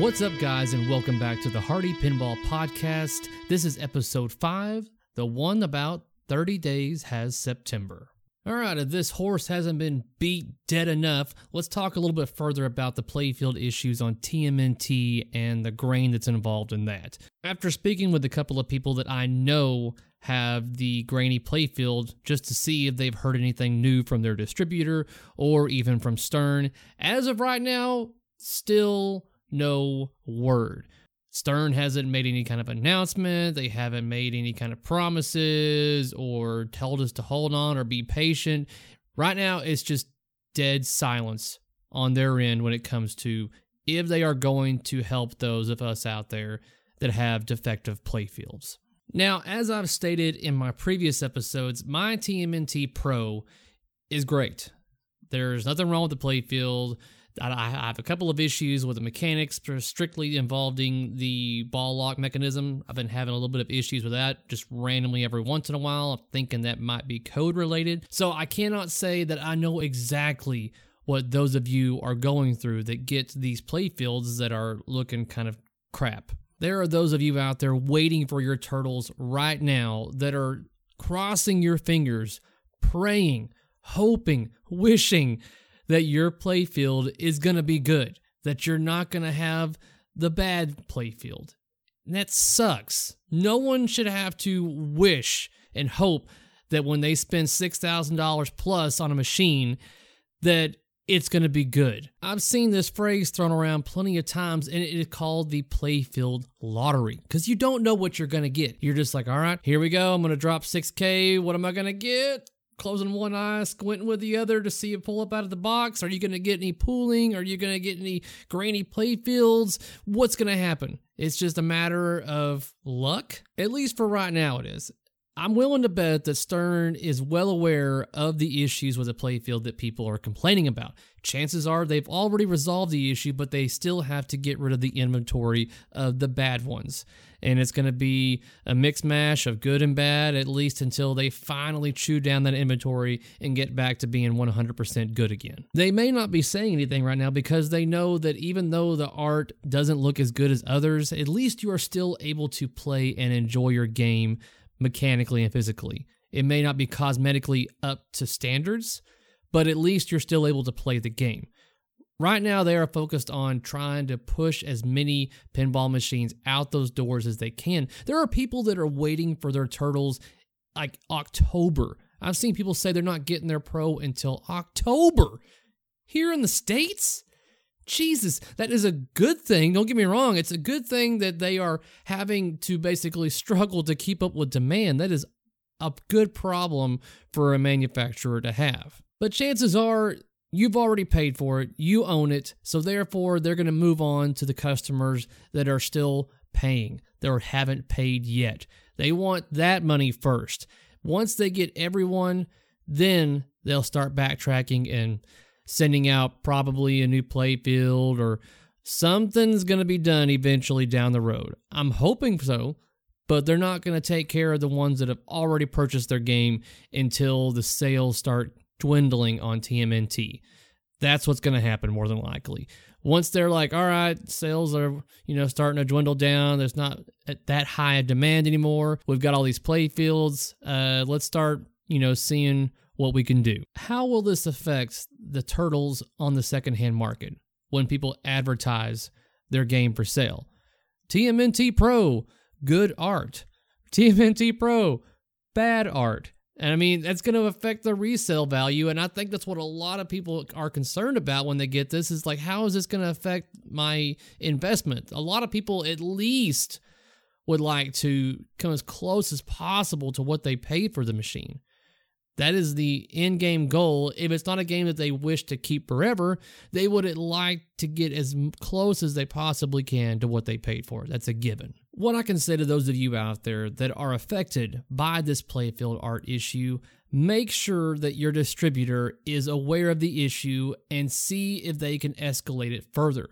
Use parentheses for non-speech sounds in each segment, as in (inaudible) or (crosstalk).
What's up, guys, and welcome back to the Hardy Pinball Podcast. This is episode 5, the one about 30 days has September. All right, if this horse hasn't been beat dead enough, let's talk a little bit further about the playfield issues on TMNT and the grain that's involved in that. After speaking with a couple of people that I know have the grainy playfield just to see if they've heard anything new from their distributor or even from Stern, as of right now, still no word. Stern hasn't made any kind of announcement. They haven't made any kind of promises or told us to hold on or be patient. Right now, it's just dead silence on their end when it comes to if they are going to help those of us out there that have defective playfields. Now, as I've stated in my previous episodes, my TMNT Pro is great. There's nothing wrong with the playfield. I have a couple of issues with the mechanics strictly involving the ball lock mechanism. I've been having a little bit of issues with that just randomly every once in a while. I'm thinking that might be code related. So I cannot say that I know exactly what those of you are going through that get these playfields that are looking kind of crap. There are those of you out there waiting for your turtles right now that are crossing your fingers, praying, hoping, wishing that your playfield is going to be good, that you're not going to have the bad playfield. And that sucks. No one should have to wish and hope that when they spend $6,000 plus on a machine that it's going to be good. I've seen this phrase thrown around plenty of times and it is called the playfield lottery because you don't know what you're going to get. You're just like, all right, here we go. I'm going to drop 6K. What am I going to get? Closing one eye, squinting with the other to see it pull up out of the box? Are you going to get any pooling? Are you going to get any grainy playfields? What's going to happen? It's just a matter of luck. At least for right now, it is. I'm willing to bet that Stern is well aware of the issues with the playfield that people are complaining about. Chances are they've already resolved the issue, but they still have to get rid of the inventory of the bad ones. And it's going to be a mix mash of good and bad, at least until they finally chew down that inventory and get back to being 100% good again. They may not be saying anything right now because they know that even though the art doesn't look as good as others, at least you are still able to play and enjoy your game mechanically and physically. It may not be cosmetically up to standards, but at least you're still able to play the game. Right now, they are focused on trying to push as many pinball machines out those doors as they can. There are people that are waiting for their turtles like October. I've seen people say they're not getting their pro until October. Here in the States? Jesus, that is a good thing. Don't get me wrong. It's a good thing that they are having to basically (laughs) struggle to keep up with demand. That is a good problem for a manufacturer to have. But chances are you've already paid for it, you own it, so therefore they're going to move on to the customers that are still paying, that haven't paid yet. They want that money first. Once they get everyone, then they'll start backtracking and sending out probably a new playfield or something's going to be done eventually down the road. I'm hoping so, but they're not going to take care of the ones that have already purchased their game until the sales start dwindling on TMNT. That's what's going to happen more than likely. Once they're like, all right, sales are, you know, starting to dwindle down. There's not that high a demand anymore. We've got all these play fields. Uh, let's start, you know, seeing what we can do. How will this affect the turtles on the secondhand market when people advertise their game for sale? TMNT Pro, good art. TMNT Pro, bad art. And I mean, that's going to affect the resale value. And I think that's what a lot of people are concerned about when they get this is like, how is this going to affect my investment? A lot of people, at least, would like to come as close as possible to what they paid for the machine. That is the end game goal. If it's not a game that they wish to keep forever, they would like to get as close as they possibly can to what they paid for. That's a given. What I can say to those of you out there that are affected by this playfield art issue, make sure that your distributor is aware of the issue and see if they can escalate it further.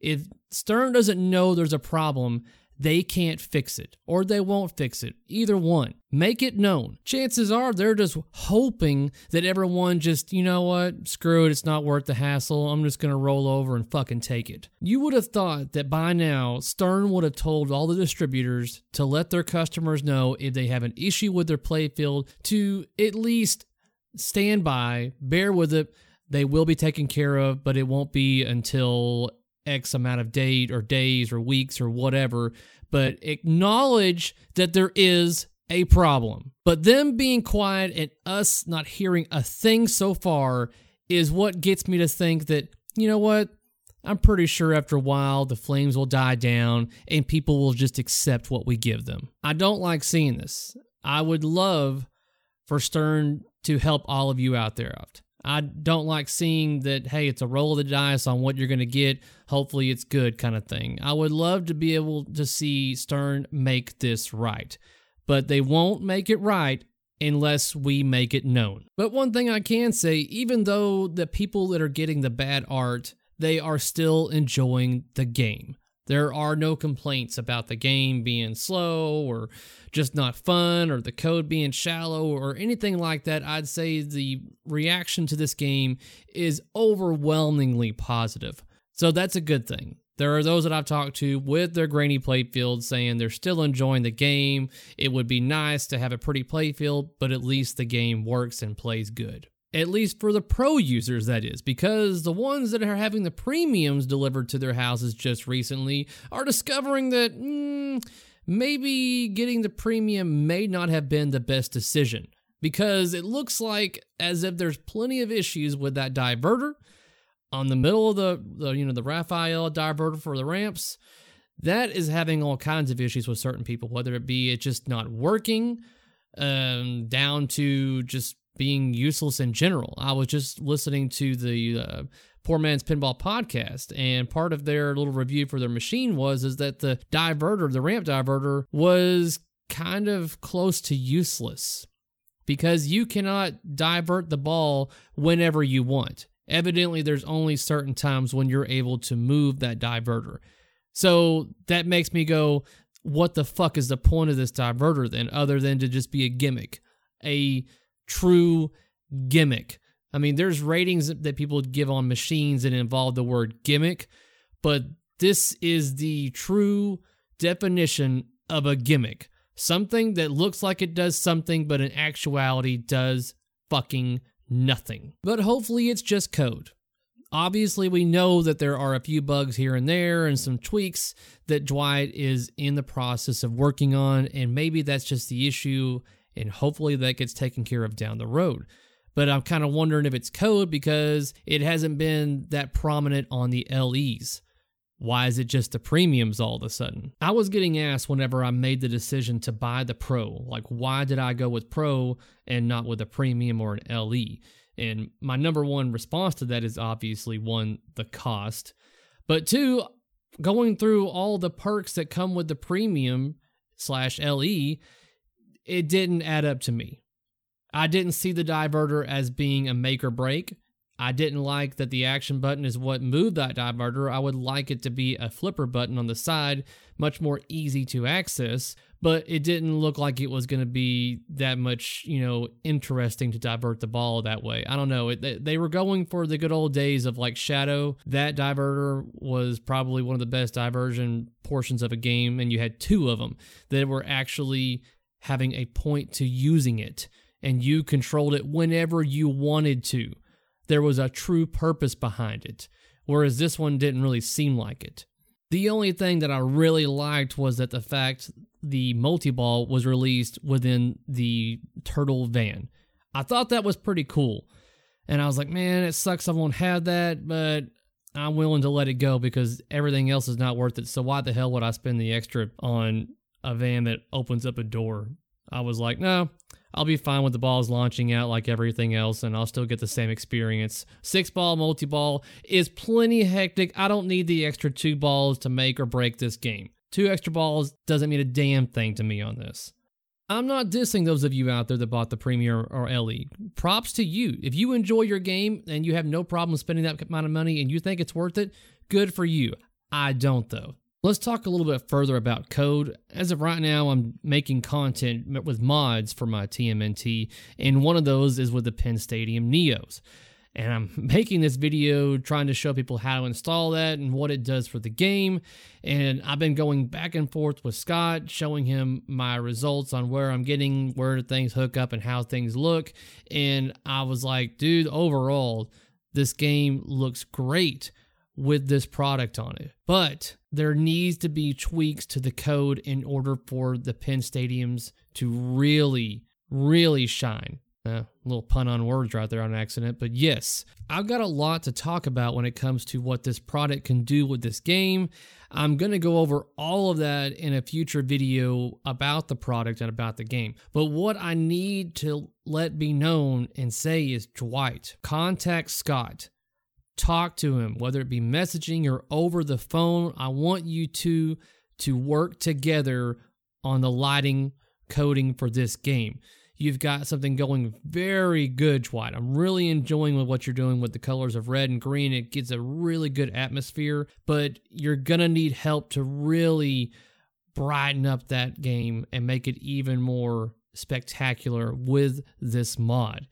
If Stern doesn't know there's a problem, they can't fix it or they won't fix it. Either one. Make it known. Chances are they're just hoping that everyone just, you know what, screw it, it's not worth the hassle. I'm just going to roll over and fucking take it. You would have thought that by now Stern would have told all the distributors to let their customers know if they have an issue with their playfield to at least stand by, bear with it. They will be taken care of, but it won't be until X amount of date or days or weeks or whatever. But acknowledge that there is a problem. But them being quiet and us not hearing a thing so far is what gets me to think that, you know what? I'm pretty sure after a while the flames will die down and people will just accept what we give them. I don't like seeing this. I would love for Stern to help all of you out there out. I don't like seeing that, hey, it's a roll of the dice on what you're going to get. Hopefully it's good kind of thing. I would love to be able to see Stern make this right, but they won't make it right unless we make it known. But one thing I can say, even though the people that are getting the bad art, they are still enjoying the game. There are no complaints about the game being slow or just not fun or the code being shallow or anything like that. I'd say the reaction to this game is overwhelmingly positive. So that's a good thing. There are those that I've talked to with their grainy playfield saying they're still enjoying the game. It would be nice to have a pretty playfield, but at least the game works and plays good at least for the pro users, that is, because the ones that are having the premiums delivered to their houses just recently are discovering that mm, maybe getting the premium may not have been the best decision. Because it looks like as if there's plenty of issues with that diverter on the middle of the, the you know the Raphael diverter for the ramps. That is having all kinds of issues with certain people, whether it be it just not working, um, down to just being useless in general. I was just listening to the uh, Poor Man's Pinball podcast, and part of their little review for their machine was is that the diverter, the ramp diverter, was kind of close to useless because you cannot divert the ball whenever you want. Evidently, there's only certain times when you're able to move that diverter. So that makes me go, what the fuck is the point of this diverter then, other than to just be a gimmick? A true gimmick. I mean, there's ratings that people give on machines that involve the word gimmick, but this is the true definition of a gimmick. Something that looks like it does something, but in actuality does fucking nothing. But hopefully it's just code. Obviously, we know that there are a few bugs here and there and some tweaks that Dwight is in the process of working on, and maybe that's just the issue and hopefully that gets taken care of down the road. But I'm kind of wondering if it's code because it hasn't been that prominent on the LEs. Why is it just the premiums all of a sudden? I was getting asked whenever I made the decision to buy the Pro, like, why did I go with Pro and not with a premium or an LE? And my number one response to that is obviously one, the cost, but two, going through all the perks that come with the premium slash LE it didn't add up to me. I didn't see the diverter as being a make or break. I didn't like that the action button is what moved that diverter. I would like it to be a flipper button on the side, much more easy to access, but it didn't look like it was going to be that much, you know, interesting to divert the ball that way. I don't know. It, they were going for the good old days of like Shadow. That diverter was probably one of the best diversion portions of a game, and you had two of them that were actually having a point to using it, and you controlled it whenever you wanted to. There was a true purpose behind it, whereas this one didn't really seem like it. The only thing that I really liked was that the fact the multi ball was released within the turtle van. I thought that was pretty cool. And I was like, man, it sucks I won't have that, but I'm willing to let it go because everything else is not worth it. So why the hell would I spend the extra on a van that opens up a door. I was like, no, I'll be fine with the balls launching out like everything else, and I'll still get the same experience. Six ball multi ball is plenty hectic. I don't need the extra two balls to make or break this game. Two extra balls doesn't mean a damn thing to me on this. I'm not dissing those of you out there that bought the Premier or LE. Props to you. If you enjoy your game and you have no problem spending that amount of money and you think it's worth it, good for you. I don't, though. Let's talk a little bit further about code. As of right now, I'm making content with mods for my TMNT, and one of those is with the Pin Stadium Neos. And I'm (laughs) making this video trying to show people how to install that and what it does for the game. And I've been going back and forth with Scott, showing him my results on where I'm getting, where things hook up, and how things look. And I was like, dude, overall, this game looks great with this product on it. But there needs to be tweaks to the code in order for the Pin Stadiums to really, really shine. Uh, a little pun on words right there on accident, but yes, I've got a lot to talk about when it comes to what this product can do with this game. I'm going to go over all of that in a future video about the product and about the game. But what I need to let be known and say is Dwight, contact Scott talk to him, whether it be messaging or over the phone. I want you to to work together on the lighting coding for this game. You've got something going very good, Dwight. I'm really enjoying what you're doing with the colors of red and green. It gives a really good atmosphere, but you're gonna need help to really brighten up that game and make it even more spectacular with this mod.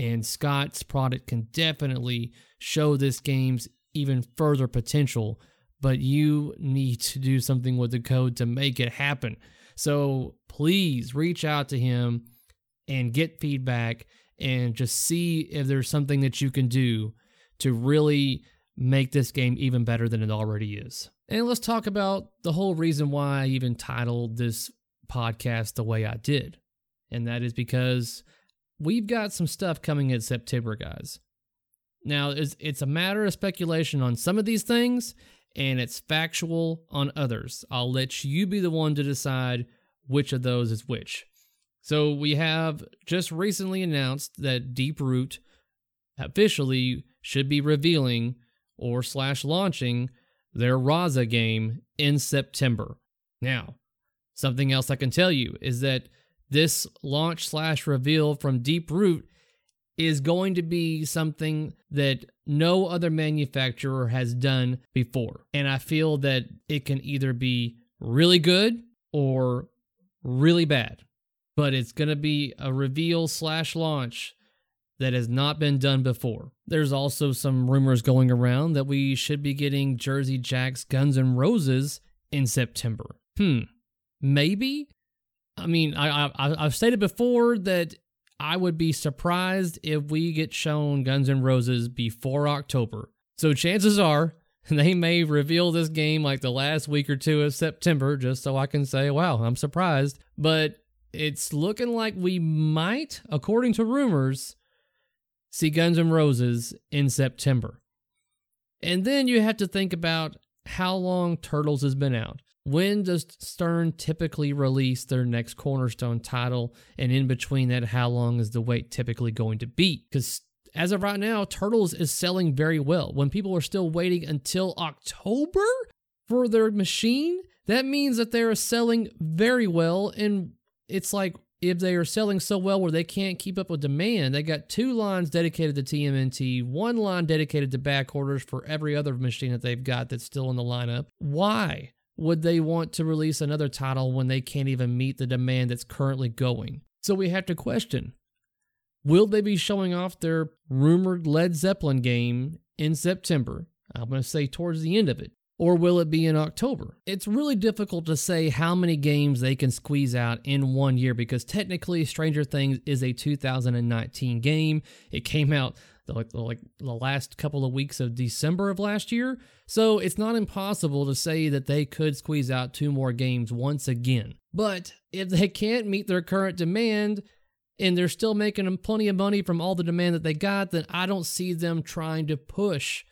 And Scott's product can definitely show this game's even further potential, but you need to do something with the code to make it happen. So please reach out to him and get feedback and just see if there's something that you can do to really make this game even better than it already is. And let's talk about the whole reason why I even titled this podcast the way I did. And that is because we've got some stuff coming in September, guys. Now, it's, it's a matter of speculation on some of these things, and it's factual on others. I'll let you be the one to decide which of those is which. So, we have just recently announced that Deeproot officially should be revealing or slash launching their Raza game in September. Now, something else I can tell you is that this launch slash reveal from Deeproot is going to be something that no other manufacturer has done before. And I feel that it can either be really good or really bad. But it's going to be a reveal slash launch that has not been done before. There's also some rumors going around that we should be getting Jersey Jack's Guns N' Roses in September. Hmm, maybe? I mean, I, I I've stated before that I would be surprised if we get shown Guns N' Roses before October. So chances are (laughs) they may reveal this game like the last week or two of September just so I can say, wow, I'm surprised. But it's looking like we might, according to rumors, see Guns N' Roses in September. And then you have to think about how long Turtles has been out. When does Stern typically release their next cornerstone title? And in between that, how long is the wait typically going to be? Because as of right now, Turtles is selling very well. When people are still waiting until October for their machine, that means that they are selling very well. And it's like if they are selling so well where they can't keep up with demand, they got two lines dedicated to TMNT, one line dedicated to back orders for every other machine that they've got that's still in the lineup. Why? Would they want to release another title when they can't even meet the demand that's currently going? So we have to question will they be showing off their rumored Led Zeppelin game in September? I'm going to say towards the end of it. Or will it be in October? It's really difficult to say how many games they can squeeze out in one year because technically Stranger Things is a 2019 game. It came out like like the last couple of weeks of December of last year. So it's not impossible to say that they could squeeze out two more games once again. But if they can't meet their current demand and they're still making them plenty of money from all the demand that they got, then I don't see them trying to push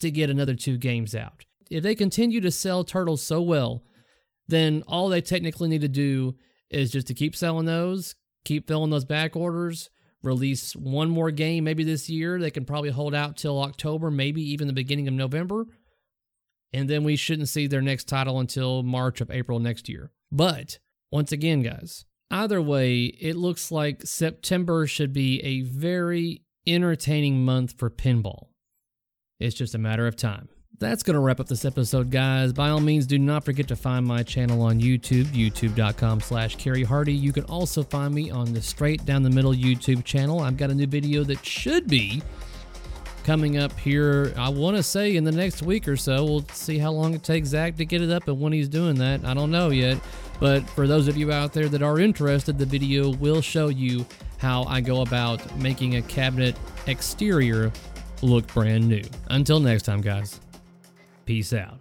to get another two games out. If they continue to sell turtles so well, then all they technically need to do is just to keep selling those, keep filling those back orders, release one more game maybe this year. They can probably hold out till October, maybe even the beginning of November. And then we shouldn't see their next title until March of April next year. But once again, guys, either way, it looks like September should be a very entertaining month for pinball. It's just a matter of time. That's going to wrap up this episode, guys. By all means, do not forget to find my channel on YouTube, youtube.com slash Kerry Hardy. You can also find me on the Straight Down the Middle YouTube channel. I've got a new video that should be coming up here, I want to say in the next week or so. We'll see how long it takes Zach to get it up and when he's doing that. I don't know yet. But for those of you out there that are interested, the video will show you how I go about making a cabinet exterior look brand new. Until next time, guys. Peace out.